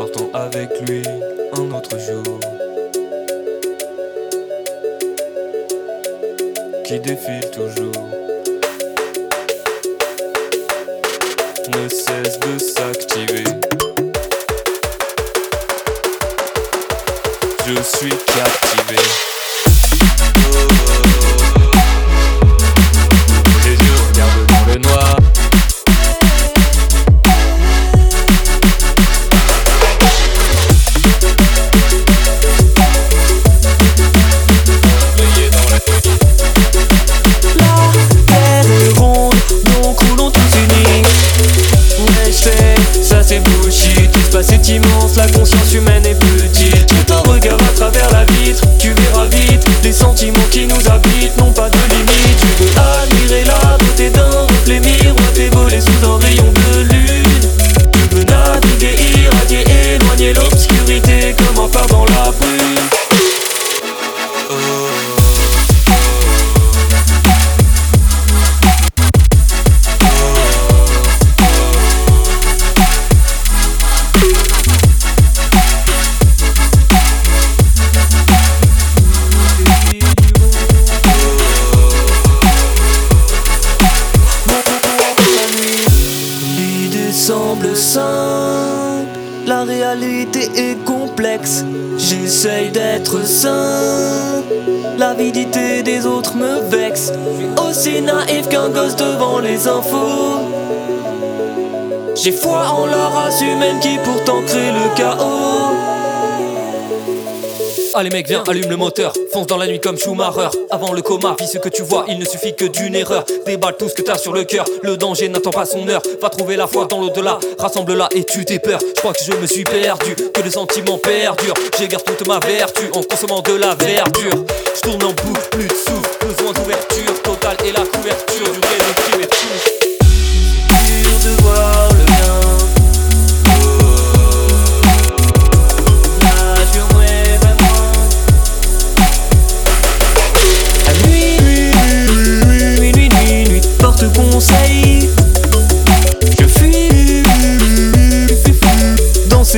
partant avec lui un autre jour. Qui défile toujours. Ne cesse de s'activer. Je suis captivé. La conscience humaine est petite. Je te regarde à travers la vitre, tu verras vite. Les sentiments qui nous habitent n'ont pas de limite. Tu veux admirer la beauté d'un reflet miroité volé sous un rayon de lune. Tu veux naviguer, irradier, éloigner l'obscurité simple, la réalité est complexe. J'essaye d'être sain, l'avidité des autres me vexe. Aussi naïf qu'un gosse devant les infos. J'ai foi en la race humaine qui pourtant crée le chaos. Allez mec viens, allume le moteur, fonce dans la nuit comme Schumacher. Avant le coma, vis ce que tu vois, il ne suffit que d'une erreur. Déballe tout ce que t'as sur le cœur, le danger n'attend pas son heure. Va trouver la foi dans l'au-delà, rassemble-la et tu tes peurs. Je crois que je me suis perdu, que les sentiments perdurent. J'égare toute ma vertu en consommant de la verdure. Je tourne en boucle, plus de souffle,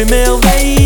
tu